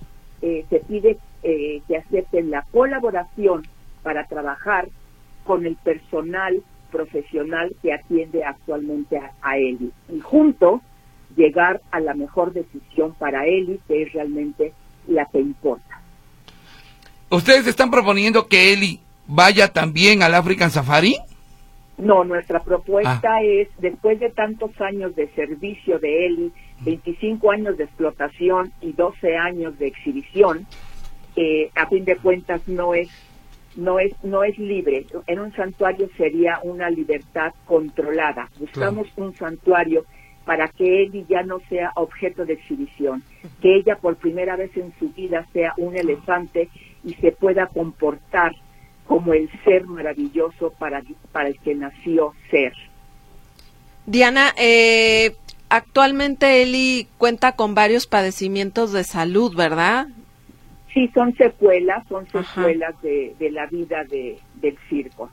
eh, se pide eh, que acepten la colaboración para trabajar con el personal profesional que atiende actualmente a, a Eli y juntos llegar a la mejor decisión para Eli, que es realmente la que importa. ¿Ustedes están proponiendo que Eli vaya también al African Safari? No, nuestra propuesta es, después de tantos años de servicio de Eli, 25 años de explotación y 12 años de exhibición, eh, a fin de cuentas no es no es no es libre. En un santuario sería una libertad controlada. Buscamos un santuario para que Eli ya no sea objeto de exhibición, que ella por primera vez en su vida sea un elefante y se pueda comportar como el ser maravilloso para, para el que nació ser. Diana, eh, actualmente Eli cuenta con varios padecimientos de salud, ¿verdad? Sí, son secuelas, son secuelas de, de, la vida de, del circo.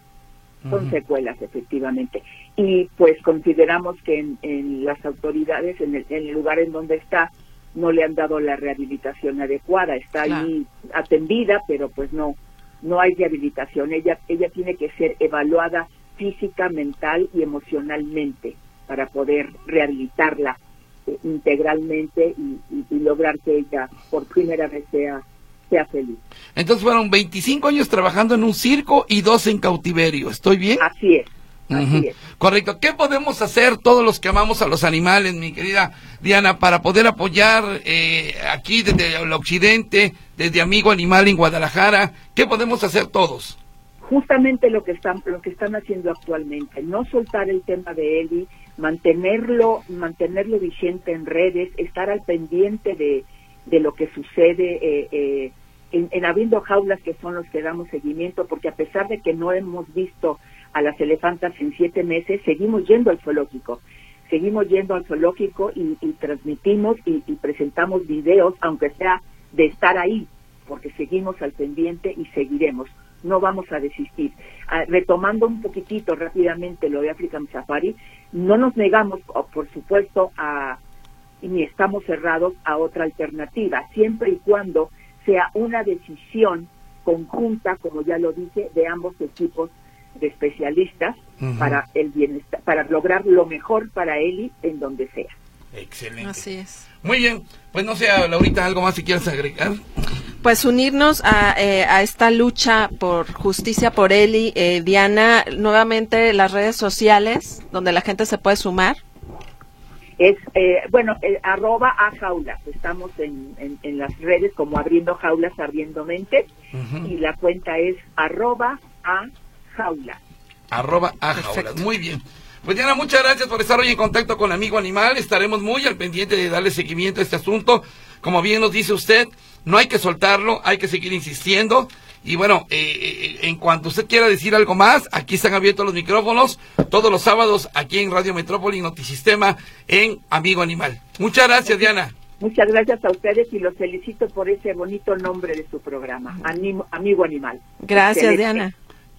Son secuelas, efectivamente. Y pues consideramos que en, en las autoridades, en el, en el, lugar en donde está, no le han dado la rehabilitación adecuada. Está claro. ahí atendida, pero pues no, no hay rehabilitación. Ella, ella tiene que ser evaluada física, mental y emocionalmente para poder rehabilitarla eh, integralmente y, y, y, lograr que ella por primera vez sea, sea feliz. Entonces fueron 25 años trabajando en un circo y dos en cautiverio, ¿estoy bien? Así es. Así uh -huh. es. Correcto. ¿Qué podemos hacer todos los que amamos a los animales, mi querida Diana, para poder apoyar eh, aquí desde el occidente, desde Amigo Animal en Guadalajara? ¿Qué podemos hacer todos? Justamente lo que están lo que están haciendo actualmente, no soltar el tema de Eli, mantenerlo mantenerlo vigente en redes, estar al pendiente de, de lo que sucede eh, eh, en, en abriendo jaulas que son los que damos seguimiento, porque a pesar de que no hemos visto a las elefantas en siete meses, seguimos yendo al zoológico. Seguimos yendo al zoológico y, transmitimos y, y, presentamos videos, aunque sea de estar ahí, porque seguimos al pendiente y seguiremos. No vamos a desistir. Ah, retomando un poquitito rápidamente lo de African Safari, no nos negamos, por supuesto, a ni estamos cerrados a otra alternativa, siempre y cuando sea una decisión conjunta, como ya lo dije, de ambos equipos de especialistas uh -huh. para el bienestar, para lograr lo mejor para Eli en donde sea. Excelente. Así es. Muy bien. Pues no sé, Laurita, algo más si quieres agregar. Pues unirnos a, eh, a esta lucha por justicia por Eli. Eh, Diana, nuevamente las redes sociales donde la gente se puede sumar. Es, eh, bueno, arroba a jaulas. Estamos en, en, en, las redes como abriendo jaulas, abriendo mentes. Uh -huh. Y la cuenta es arroba a jaula. Arroba a jaulas. Muy bien. Pues Diana, muchas gracias por estar hoy en contacto con Amigo Animal. Estaremos muy al pendiente de darle seguimiento a este asunto. Como bien nos dice usted, no hay que soltarlo, hay que seguir insistiendo. Y bueno, eh, en cuanto usted quiera decir algo más, aquí están abiertos los micrófonos todos los sábados aquí en Radio Metrópoli Notisistema en Amigo Animal. Muchas gracias, Diana. Muchas gracias a ustedes y los felicito por ese bonito nombre de su programa, Animo, Amigo Animal. Gracias, Excelente. Diana.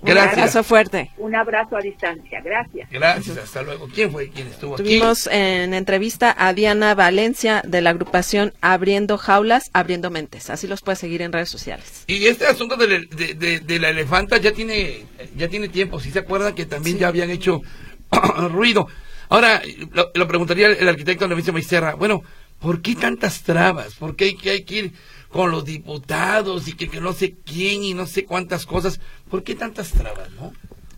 Gracias. Un abrazo fuerte. Un abrazo a distancia. Gracias. Gracias. Hasta luego. ¿Quién fue quien estuvo Tuvimos aquí? en entrevista a Diana Valencia de la agrupación Abriendo Jaulas, Abriendo Mentes. Así los puedes seguir en redes sociales. Y este asunto de, de, de, de la elefanta ya tiene ya tiene tiempo. Si se acuerdan que también sí. ya habían hecho (clears throat) ruido. Ahora, lo, lo preguntaría el, arquitecto Levicio Maisterra. Bueno, ¿por qué tantas trabas? ¿Por qué hay que, hay que ir con los diputados y que, que, no sé quién y no sé cuántas cosas. ¿Por qué tantas trabas, no?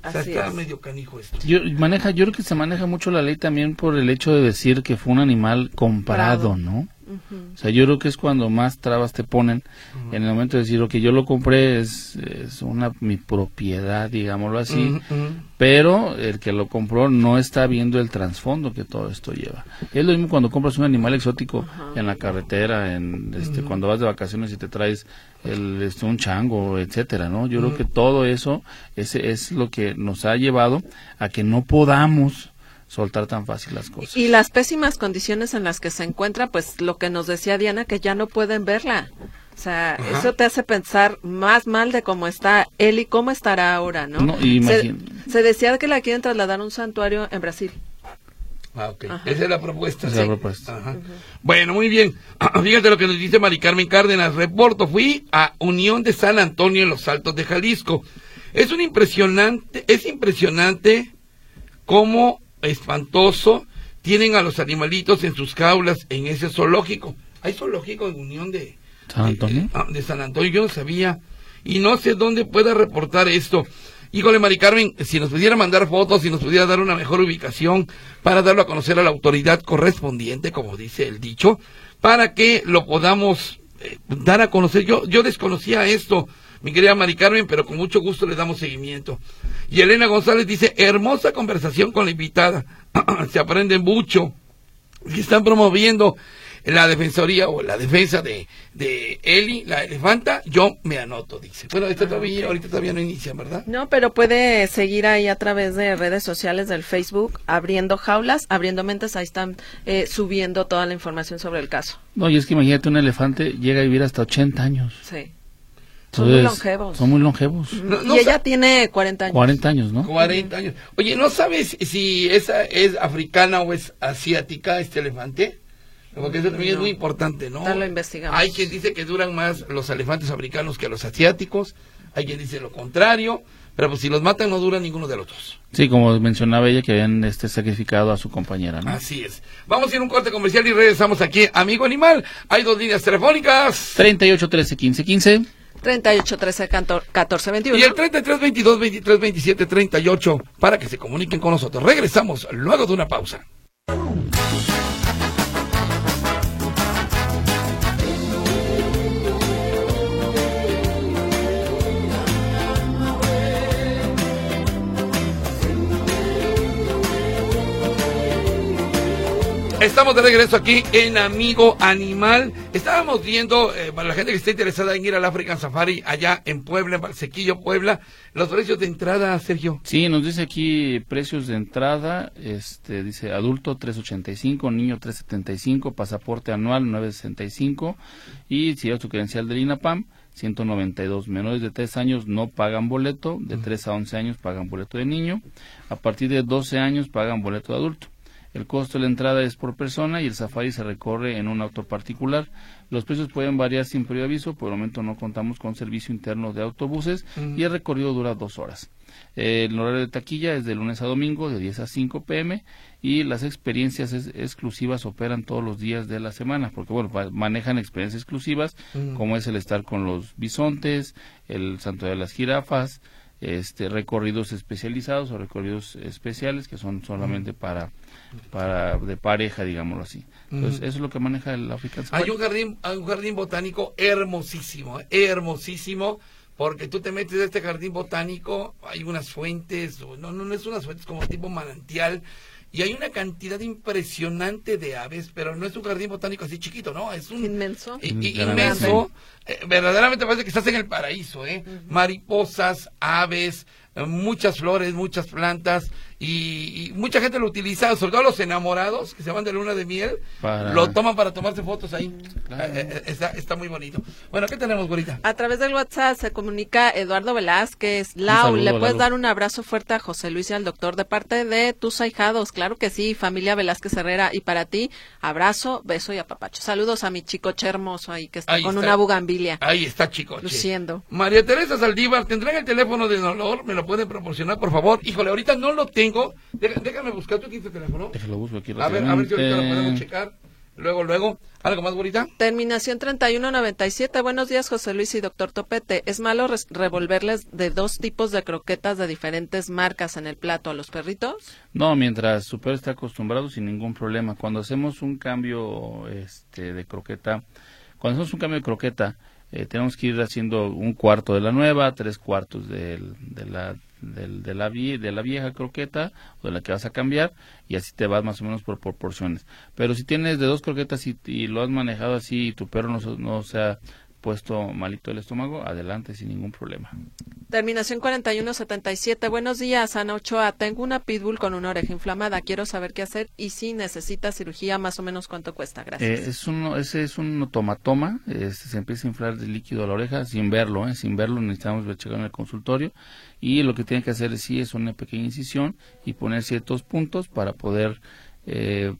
O sea, está medio canijo esto. Yo, maneja, yo creo que se maneja mucho la ley también por el hecho de decir que fue un animal comprado, Bravo. ¿no? Uh -huh. O sea, yo creo que es cuando más trabas te ponen uh -huh. en el momento de decir, lo que yo lo compré es, es una mi propiedad, digámoslo así, uh -huh. pero el que lo compró no está viendo el trasfondo que todo esto lleva. Es lo mismo cuando compras un animal exótico en la carretera, en este, cuando vas de vacaciones y te traes el, este, un chango, etcétera, ¿no? Yo creo que todo eso ese es lo que nos ha llevado a que no podamos soltar tan fácil las cosas. Y las pésimas condiciones en las que se encuentra, pues lo que nos decía Diana, que ya no pueden verla. O sea, Ajá. eso te hace pensar más mal de cómo está él y cómo estará ahora, ¿no? no se, se, decía que la quieren trasladar a un santuario en Brasil. Ah, ok. Esa es la propuesta. Esa es la propuesta. Ajá. Bueno, muy bien. (clears throat) Fíjate lo que nos dice Mari Carmen Cárdenas. Reporto, fui a Unión de San Antonio en los Altos de Jalisco. Es un impresionante, es impresionante cómo espantoso tienen a los animalitos en sus jaulas en ese zoológico. Hay zoológico en Unión de, San Antonio. ah, de San Antonio, yo no sabía. Y no sé dónde pueda reportar esto. Híjole, Mari Carmen, si nos pudiera mandar fotos, si nos pudiera dar una mejor ubicación para darlo a conocer a la autoridad correspondiente, como dice el dicho, para que lo podamos eh, dar a conocer. Yo, yo desconocía esto, mi querida Mari Carmen, pero con mucho gusto le damos seguimiento. Y Elena González dice, hermosa conversación con la invitada. (clears throat) Se aprende mucho. Que están promoviendo la defensoría o la defensa de, de Eli, la elefanta, yo me anoto, dice. Bueno, esto todavía, ahorita todavía no inicia, ¿verdad? No, pero puede seguir ahí a través de redes sociales del Facebook, abriendo jaulas, abriendo mentes, ahí están eh, subiendo toda la información sobre el caso. No, y es que imagínate, un elefante llega a vivir hasta 80 años. Sí. Son muy Entonces, longevos. Son muy longevos. No- no y ella tiene 40 años. 40 años, ¿no? 40 años. Oye, ¿no sabes si esa es africana o es asiática este elefante? Porque eso también es No. muy importante, ¿no? Ahorita lo investigamos. Hay quien dice que duran más los elefantes africanos que los asiáticos, hay quien dice lo contrario, pero pues si los matan no dura ninguno de los dos. Sí, como mencionaba ella, que habían este, sacrificado a su compañera, ¿no? Así es. Vamos a ir a un corte comercial y regresamos aquí, amigo animal. Hay dos líneas telefónicas. 38 13 15 15. 38, 13, 14, 21. Y el 33 22 23 27 38 para que se comuniquen con nosotros. Regresamos luego de una pausa. Estamos de regreso aquí en Amigo Animal. Estábamos viendo, eh, para la gente que esté interesada en ir al African Safari allá en Puebla, en Valsequillo, Puebla, los precios de entrada, Sergio. Sí, nos dice aquí precios de entrada, este dice adulto 385, niño 375, pasaporte anual 965 y si es tu credencial del INAPAM 192. Menores de 3 años no pagan boleto, de 3 a 11 años pagan boleto de niño, a partir de 12 años pagan boleto de adulto. El costo de la entrada es por persona y el safari se recorre en un auto particular. Los precios pueden variar sin previo aviso, por el momento no contamos con servicio interno de autobuses y el recorrido dura dos horas. El horario de taquilla es de lunes a domingo de 10 a 5 pm y las experiencias es- exclusivas operan todos los días de la semana porque bueno manejan experiencias exclusivas como es el estar con los bisontes, el santuario de las jirafas, este recorridos especializados o recorridos especiales que son solamente para para de pareja digámoslo así. Entonces eso es lo que maneja el African Safari. Hay un jardín, hay un jardín botánico hermosísimo, hermosísimo, porque tú te metes a este jardín botánico, hay unas fuentes, o no, no, no es unas fuentes como tipo manantial, y hay una cantidad impresionante de aves, pero no es un jardín botánico así chiquito, ¿no? Es un inmenso, i- i- Grande. inmenso. Eh, verdaderamente parece que estás en el paraíso, ¿eh? Mariposas, aves, muchas flores, muchas plantas y, y mucha gente lo utiliza, sobre todo los enamorados que se van de luna de miel, Para- lo toman para tomarse fotos ahí. Eh, eh, está, está muy bonito. Bueno, ¿qué tenemos, güerita? A través del WhatsApp se comunica Eduardo Velázquez. Lau, saludo, ¿le puedes Lalo. dar un abrazo fuerte a José Luis y al doctor de parte de tus ahijados? Claro que sí, familia Velázquez Herrera. Y para ti, abrazo, beso y apapacho. Saludos a mi chicoche hermoso ahí que está Ahí con está. una bugambilia. Ahí está, chicos. Luciendo. María Teresa Saldívar, ¿tendrán el teléfono de dolor? ¿Me lo pueden proporcionar, por favor? Híjole, ahorita no lo tengo. Deja- déjame buscar tu quinto teléfono. Déjalo busco aquí A ver, a ver si ahorita lo rápidamente. podemos checar. Luego, luego. ¿Algo más, güerita? Terminación 3197. Buenos días, José Luis y doctor Topete. ¿Es malo revolverles de dos tipos de croquetas de diferentes marcas en el plato a los perritos? No, mientras su perro está acostumbrado sin ningún problema. Cuando hacemos un cambio este, de croqueta, cuando hacemos un cambio de croqueta, eh, tenemos que ir haciendo un cuarto de la nueva, tres cuartos de, la, del- de, la, de la vieja croqueta o de la que vas a cambiar y así te vas más o menos por proporciones. Pero si tienes de dos croquetas y, y lo has manejado así y tu perro no, no se ha puesto malito el estómago, adelante sin ningún problema. Terminación 4177. Buenos días, Ana Ochoa. Tengo una pitbull con una oreja inflamada. Quiero saber qué hacer y si necesita cirugía, más o menos cuánto cuesta. Gracias. Eh, es un, ese es un tomatoma, este, se empieza a inflar de líquido a la oreja sin verlo, ¿eh? sin verlo necesitamos ver- checar en el consultorio y lo que tiene que hacer sí es una pequeña incisión y poner ciertos puntos para poder eh,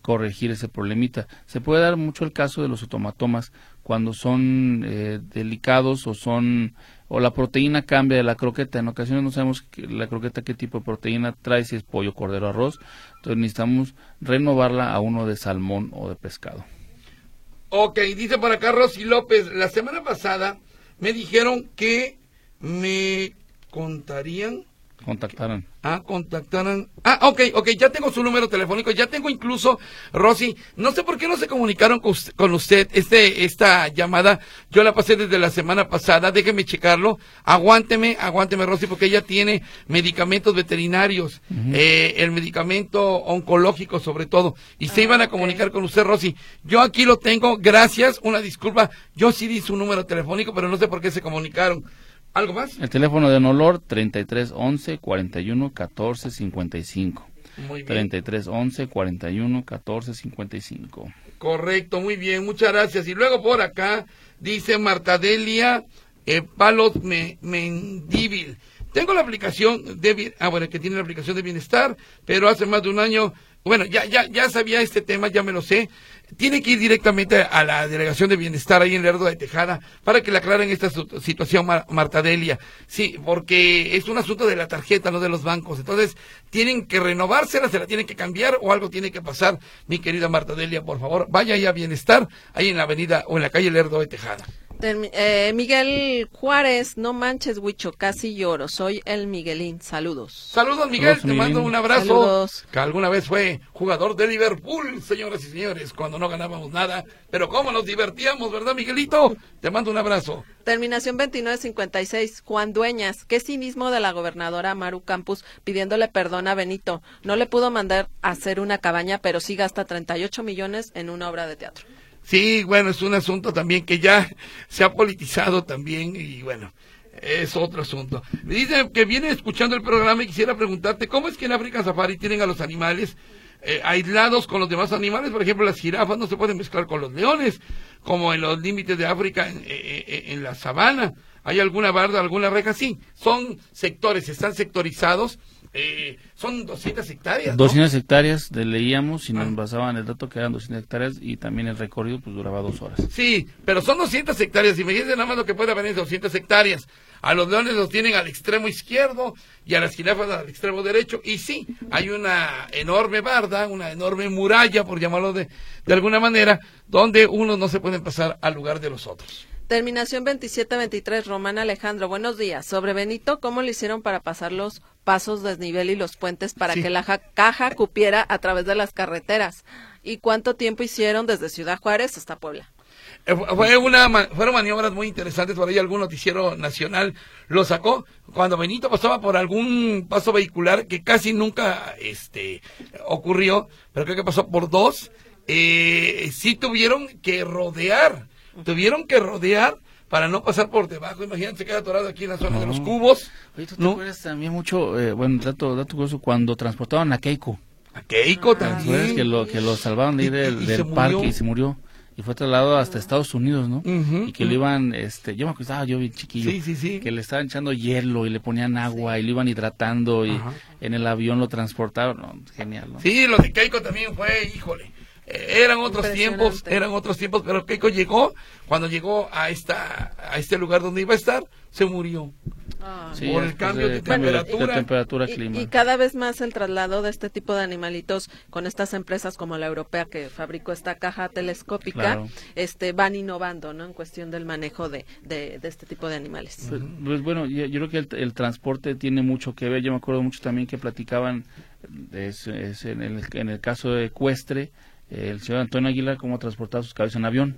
corregir ese problemita. Se puede dar mucho el caso de los automatomas cuando son eh, delicados o son o la proteína cambia de la croqueta. En ocasiones no sabemos la croqueta qué tipo de proteína trae, si es pollo, cordero, arroz. Entonces necesitamos renovarla a uno de salmón o de pescado. Ok, dice por acá Rosy López, la semana pasada me dijeron que me contarían Contactaran. Ah, contactaran. Ah, ok, ok, ya tengo su número telefónico, ya tengo incluso, Rosy, no sé por qué no se comunicaron con usted, este, esta llamada, yo la pasé desde la semana pasada, déjeme checarlo, aguánteme, aguánteme, Rosy, porque ella tiene medicamentos veterinarios, eh, el medicamento oncológico sobre todo, y se iban a comunicar con usted, Rosy. Yo aquí lo tengo, gracias, una disculpa, yo sí di su número telefónico, pero no sé por qué se comunicaron. ¿Algo más? El teléfono de Nolor 33 11 41 14 55. Muy bien. 33 11 41 14 55. Correcto, muy bien, muchas gracias. Y luego por acá dice Martadelia eh, Palos Mendíbil. Tengo la aplicación de ah bueno que tiene la aplicación de bienestar, pero hace más de un año bueno, ya, ya, ya sabía este tema, ya me lo sé. Tiene que ir directamente a la Delegación de Bienestar ahí en Lerdo de Tejada para que le aclaren esta situación, Marta Delia. Sí, porque es un asunto de la tarjeta, no de los bancos. Entonces, tienen que renovársela, se la tienen que cambiar o algo tiene que pasar. Mi querida Marta Delia, por favor, vaya ahí a Bienestar, ahí en la avenida o en la calle Lerdo de Tejada. Eh, Miguel Juárez, no manches, Huicho, casi lloro. Soy el Miguelín. Saludos. Saludos, Miguel. te mando un abrazo. Saludos. Que alguna vez fue jugador de Liverpool, señoras y señores, cuando no ganábamos nada. Pero cómo nos divertíamos, ¿verdad, Miguelito? Te mando un abrazo. Terminación 2956. Juan Dueñas. Qué cinismo de la gobernadora Maru Campus pidiéndole perdón a Benito. No le pudo mandar a hacer una cabaña, pero sí gasta 38 millones en una obra de teatro. Sí, bueno, es un asunto también que ya se ha politizado también y bueno, es otro asunto. Me dice que viene escuchando el programa y quisiera preguntarte, ¿cómo es que en África Safari tienen a los animales eh, aislados con los demás animales? Por ejemplo, las jirafas no se pueden mezclar con los leones, como en los límites de África, en, eh, eh, en la sabana. ¿Hay alguna barda, alguna reja? Sí, son sectores, están sectorizados eh, son 200 hectáreas. 200 hectáreas, de, leíamos y nos ah. basaban en el dato que eran 200 hectáreas y también el recorrido pues duraba dos horas. Sí, pero son 200 hectáreas. Imagínense nada más lo que puede haber en 200 hectáreas. A los leones los tienen al extremo izquierdo y a las jirafas al extremo derecho. Y sí, hay una enorme barda, una enorme muralla, por llamarlo de, de alguna manera, donde unos no se pueden pasar al lugar de los otros. Terminación 2723, Román Alejandro. Buenos días. Sobre Benito, ¿cómo le hicieron para pasar los pasos desnivel y los puentes para que la caja cupiera a través de las carreteras? ¿Y cuánto tiempo hicieron desde Ciudad Juárez hasta Puebla? Eh, fue una, fueron maniobras muy interesantes, por ahí algún noticiero nacional lo sacó, cuando Benito pasaba por algún paso vehicular que casi nunca este, ocurrió, pero creo que pasó por dos, eh, sí tuvieron que rodear tuvieron que rodear para no pasar por debajo. Imagínate, se queda atorado aquí en la zona de los cubos. Oye, ¿tú te acuerdas también mucho, eh, bueno, dato, dato curioso, cuando transportaban a Keiko? A Keiko también. Que lo, que lo salvaron de ir del, parque y se murió. Y fue trasladado hasta Estados Unidos, ¿no? y que lo iban, este, yo me acuerdo, yo bien chiquillo. Sí, sí, sí. Que le estaban echando hielo y le ponían agua y lo iban hidratando y en el avión lo transportaban. genial, ¿no? Sí, lo de Keiko también fue, híjole eran otros tiempos, eran otros tiempos, pero Keiko llegó, cuando llegó a esta, a este lugar donde iba a estar, se murió. Ah. por el cambio de, temperatura, y, cada vez más el traslado de este tipo de animalitos con estas empresas como la europea que fabricó esta caja telescópica, este van innovando, ¿no? En cuestión del manejo de, de, este tipo de animales. Pues, pues bueno, yo, creo que el, transporte tiene mucho que ver. Yo me acuerdo mucho también que platicaban es, en, el, en el caso de ecuestre el señor Antonio Aguilar cómo transportar sus cabezas en avión.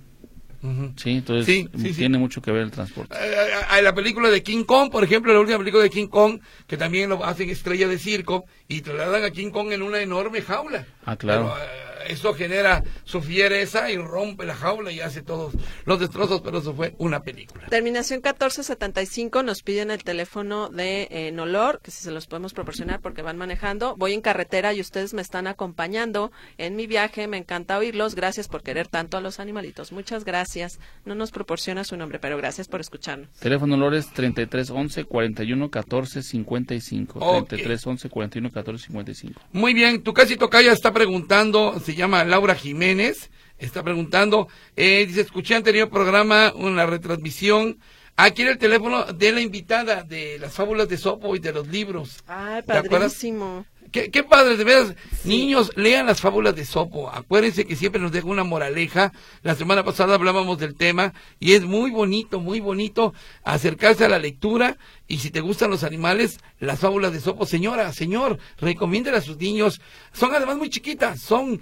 Sí, entonces tiene mucho que ver el transporte. Eh, eh, la película de King Kong, por ejemplo, la última película de King Kong, que también lo hacen estrella de circo y trasladan a King Kong en una enorme jaula. Ah, claro. Eh, eso genera su fiereza y rompe la jaula y hace todos los destrozos, pero eso fue una película. Terminación 1475 nos piden el teléfono de eh, Nolor, que si se los podemos proporcionar porque van manejando. Voy en carretera y ustedes me están acompañando en mi viaje. Me encanta oírlos. Gracias por querer tanto a los animalitos. Muchas gracias. No nos proporciona su nombre, pero gracias por escucharnos. Teléfono Nolor es 3311 41 14 55. 3311 41 14 55. Muy bien, tu casi tocaya está preguntando, se llama Laura Jiménez, está preguntando, eh, dice, escuché anterior programa, una retransmisión, aquí en el teléfono de la invitada de las fábulas de Sopo y de los libros. Ay, padrísimo. Qué, qué padre, de veras. Niños, lean las fábulas de Sopo. Acuérdense que siempre nos deja una moraleja. La semana pasada hablábamos del tema y es muy bonito, muy bonito acercarse a la lectura. Y si te gustan los animales, las fábulas de Sopo, señora, señor, recomiéndele a sus niños. Son además muy chiquitas, son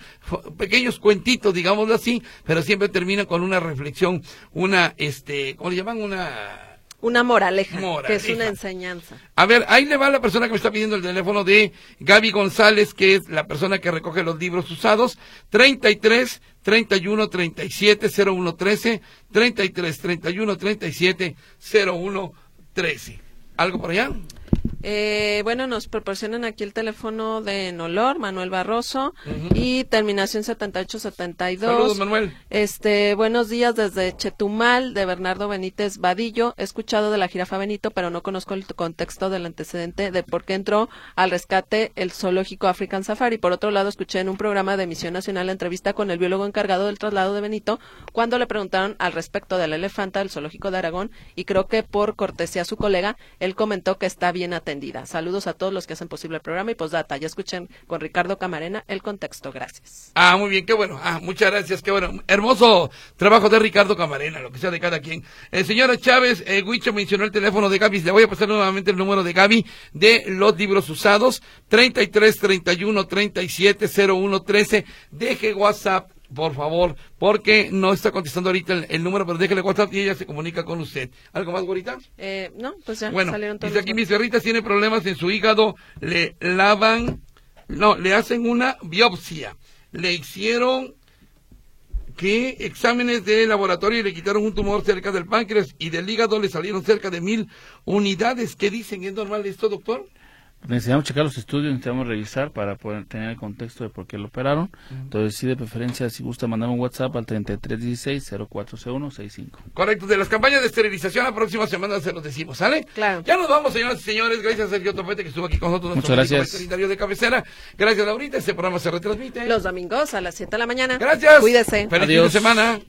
pequeños cuentitos, digámoslo así, pero siempre terminan con una reflexión, una, este, ¿cómo le llaman? Una una moraleja, que es una enseñanza. A ver, ahí le va la persona que me está pidiendo el teléfono de Gaby González, que es la persona que recoge los libros usados. 33 31 37 01 13, 33 31 37 01 13. ¿Algo por allá? Eh, bueno, nos proporcionan aquí el teléfono de Nolor, Manuel Barroso, y terminación 7872. Saludos, Manuel. Este, buenos días desde Chetumal, de Bernardo Benítez Vadillo. He escuchado de la jirafa Benito, pero no conozco el contexto del antecedente de por qué entró al rescate el zoológico African Safari. Por otro lado, escuché en un programa de emisión nacional la entrevista con el biólogo encargado del traslado de Benito, cuando le preguntaron al respecto de la elefanta del zoológico de Aragón, y creo que por cortesía a su colega, él comentó que está bien atendido Saludos a todos los que hacen posible el programa y postdata. Ya escuchen con Ricardo Camarena el contexto. Gracias. Ah, muy bien, qué bueno. Ah, muchas gracias, qué bueno. Hermoso trabajo de Ricardo Camarena, lo que sea de cada quien. Eh, señora Chávez, eh, Huicho mencionó el teléfono de Gaby. Le voy a pasar nuevamente el número de Gaby de los libros usados. 33 31 37 01 13. Deje WhatsApp por favor, porque no está contestando ahorita el, número, pero déjele WhatsApp y ella se comunica con usted. ¿Algo más, güerita? Eh, no, pues ya bueno, salieron todos. Dice aquí, mis perritas tiene problemas en su hígado, le lavan, no, le hacen una biopsia. Le hicieron que exámenes de laboratorio y le quitaron un tumor cerca del páncreas y del hígado le salieron cerca de mil unidades. ¿Qué dicen? ¿Es normal esto, doctor? Necesitamos checar los estudios, necesitamos revisar para poder tener el contexto de por qué lo operaron. Entonces, sí, de preferencia, si gusta, mandar un WhatsApp al 3316-040165. Correcto, de las campañas de esterilización la próxima semana se los decimos, ¿sale? Claro. Ya nos vamos, señoras y señores. Gracias a Sergio Topete que estuvo aquí con nosotros. Muchas gracias. Veterinario de cabecera. Gracias, Laurita. Este programa se retransmite. Los domingos a las 7 de la mañana. Gracias. Cuídese. Feliz fin de semana.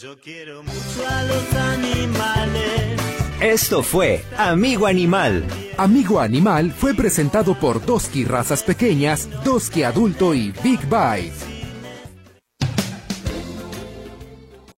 Yo quiero mucho a los animales. Esto fue Amigo Animal. Amigo Animal fue presentado por Doski Razas Pequeñas, Doski Adulto y Big Bite.